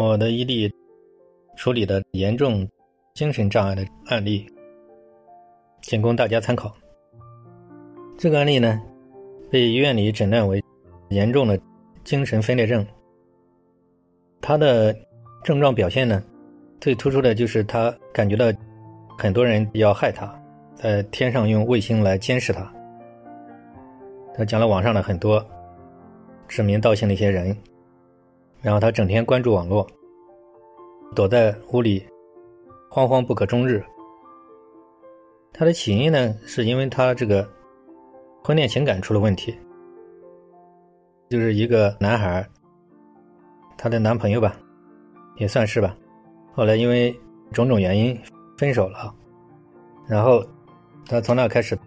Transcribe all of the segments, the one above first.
我的一例处理的严重精神障碍的案例，仅供大家参考。这个案例呢，被医院里诊断为严重的精神分裂症。他的症状表现呢，最突出的就是他感觉到很多人要害他，在天上用卫星来监视他。他讲了网上的很多指名道姓的一些人。然后他整天关注网络，躲在屋里，惶惶不可终日。他的起因呢，是因为他这个婚恋情感出了问题，就是一个男孩，他的男朋友吧，也算是吧。后来因为种种原因分手了，然后他从那开始，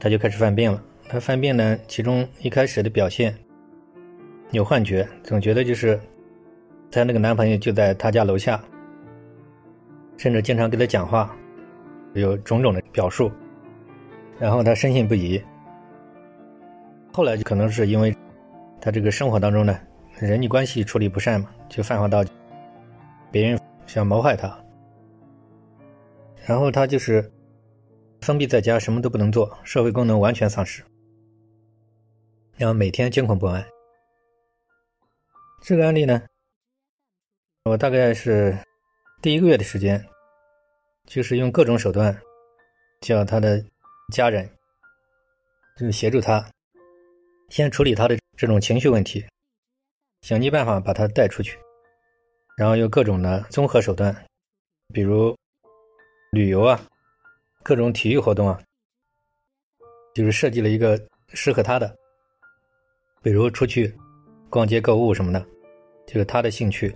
他就开始犯病了。他犯病呢，其中一开始的表现。有幻觉，总觉得就是她那个男朋友就在她家楼下，甚至经常跟她讲话，有种种的表述，然后她深信不疑。后来就可能是因为她这个生活当中呢，人际关系处理不善嘛，就泛化到别人想谋害她，然后她就是封闭在家，什么都不能做，社会功能完全丧失，然后每天惊恐不安。这个案例呢，我大概是第一个月的时间，就是用各种手段叫他的家人，就是协助他先处理他的这种情绪问题，想尽办法把他带出去，然后用各种的综合手段，比如旅游啊，各种体育活动啊，就是设计了一个适合他的，比如出去逛街购物什么的。就是他的兴趣，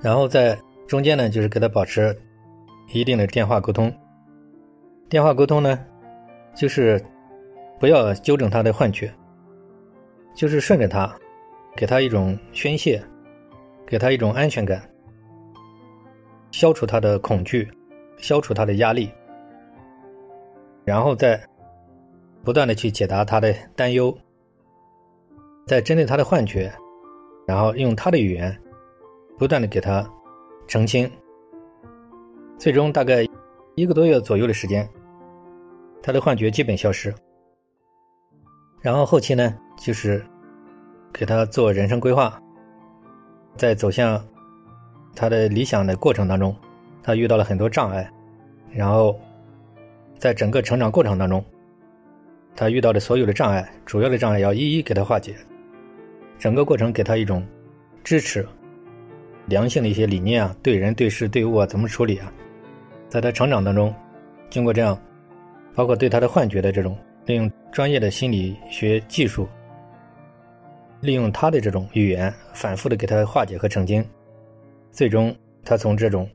然后在中间呢，就是给他保持一定的电话沟通。电话沟通呢，就是不要纠正他的幻觉，就是顺着他，给他一种宣泄，给他一种安全感，消除他的恐惧，消除他的压力，然后再不断的去解答他的担忧，在针对他的幻觉。然后用他的语言，不断的给他澄清。最终大概一个多月左右的时间，他的幻觉基本消失。然后后期呢，就是给他做人生规划，在走向他的理想的过程当中，他遇到了很多障碍。然后在整个成长过程当中，他遇到的所有的障碍，主要的障碍要一一给他化解。整个过程给他一种支持、良性的一些理念啊，对人、对事、对物啊，怎么处理啊？在他成长当中，经过这样，包括对他的幻觉的这种，利用专业的心理学技术，利用他的这种语言，反复的给他化解和澄清，最终他从这种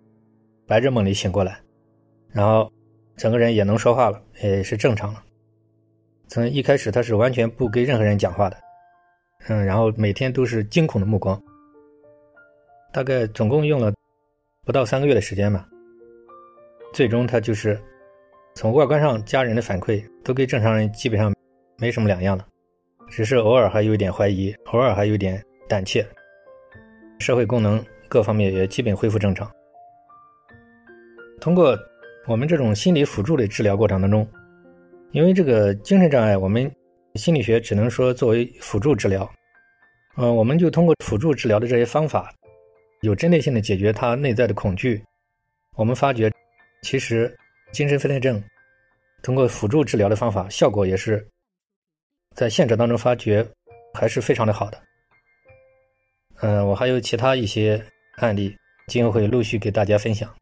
白日梦里醒过来，然后整个人也能说话了，也是正常了。从一开始他是完全不跟任何人讲话的。嗯，然后每天都是惊恐的目光，大概总共用了不到三个月的时间吧。最终他就是从外观上家人的反馈都跟正常人基本上没什么两样了，只是偶尔还有一点怀疑，偶尔还有点胆怯，社会功能各方面也基本恢复正常。通过我们这种心理辅助的治疗过程当中，因为这个精神障碍，我们。心理学只能说作为辅助治疗，嗯，我们就通过辅助治疗的这些方法，有针对性的解决他内在的恐惧。我们发觉，其实精神分裂症通过辅助治疗的方法，效果也是在现实当中发觉还是非常的好的。嗯，我还有其他一些案例，今后会陆续给大家分享，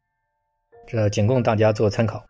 这仅供大家做参考。